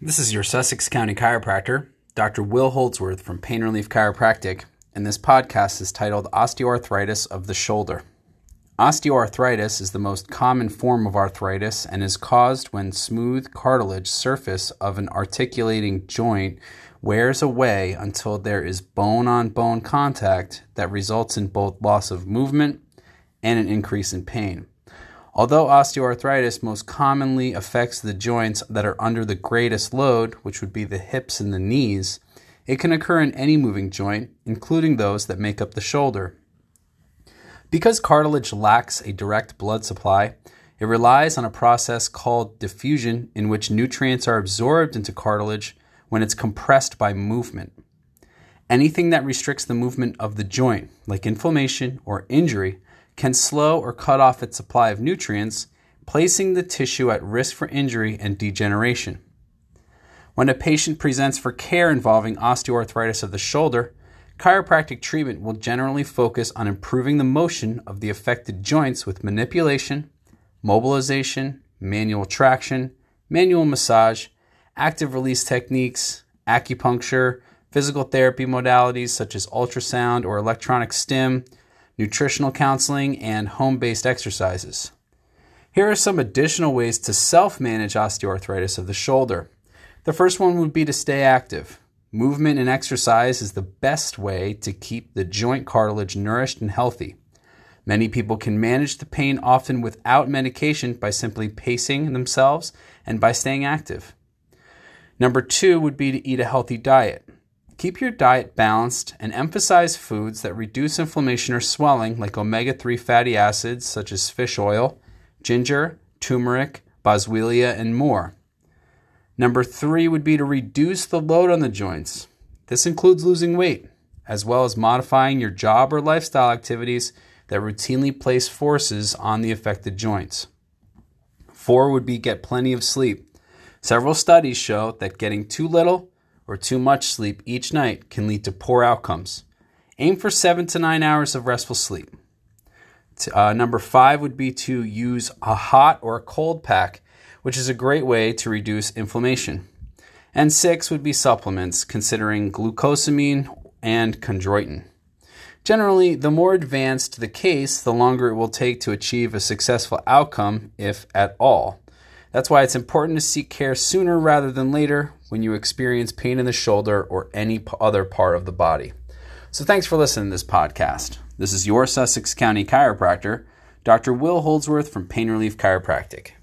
This is your Sussex County chiropractor, Dr. Will Holdsworth from Pain Relief Chiropractic, and this podcast is titled Osteoarthritis of the Shoulder. Osteoarthritis is the most common form of arthritis and is caused when smooth cartilage surface of an articulating joint wears away until there is bone on bone contact that results in both loss of movement and an increase in pain. Although osteoarthritis most commonly affects the joints that are under the greatest load, which would be the hips and the knees, it can occur in any moving joint, including those that make up the shoulder. Because cartilage lacks a direct blood supply, it relies on a process called diffusion, in which nutrients are absorbed into cartilage when it's compressed by movement. Anything that restricts the movement of the joint, like inflammation or injury, can slow or cut off its supply of nutrients, placing the tissue at risk for injury and degeneration. When a patient presents for care involving osteoarthritis of the shoulder, Chiropractic treatment will generally focus on improving the motion of the affected joints with manipulation, mobilization, manual traction, manual massage, active release techniques, acupuncture, physical therapy modalities such as ultrasound or electronic stim, nutritional counseling, and home based exercises. Here are some additional ways to self manage osteoarthritis of the shoulder. The first one would be to stay active. Movement and exercise is the best way to keep the joint cartilage nourished and healthy. Many people can manage the pain often without medication by simply pacing themselves and by staying active. Number two would be to eat a healthy diet. Keep your diet balanced and emphasize foods that reduce inflammation or swelling, like omega 3 fatty acids such as fish oil, ginger, turmeric, boswellia, and more. Number three would be to reduce the load on the joints. This includes losing weight, as well as modifying your job or lifestyle activities that routinely place forces on the affected joints. Four would be get plenty of sleep. Several studies show that getting too little or too much sleep each night can lead to poor outcomes. Aim for seven to nine hours of restful sleep. Uh, number five would be to use a hot or a cold pack which is a great way to reduce inflammation. And six would be supplements, considering glucosamine and chondroitin. Generally, the more advanced the case, the longer it will take to achieve a successful outcome, if at all. That's why it's important to seek care sooner rather than later when you experience pain in the shoulder or any other part of the body. So, thanks for listening to this podcast. This is your Sussex County chiropractor, Dr. Will Holdsworth from Pain Relief Chiropractic.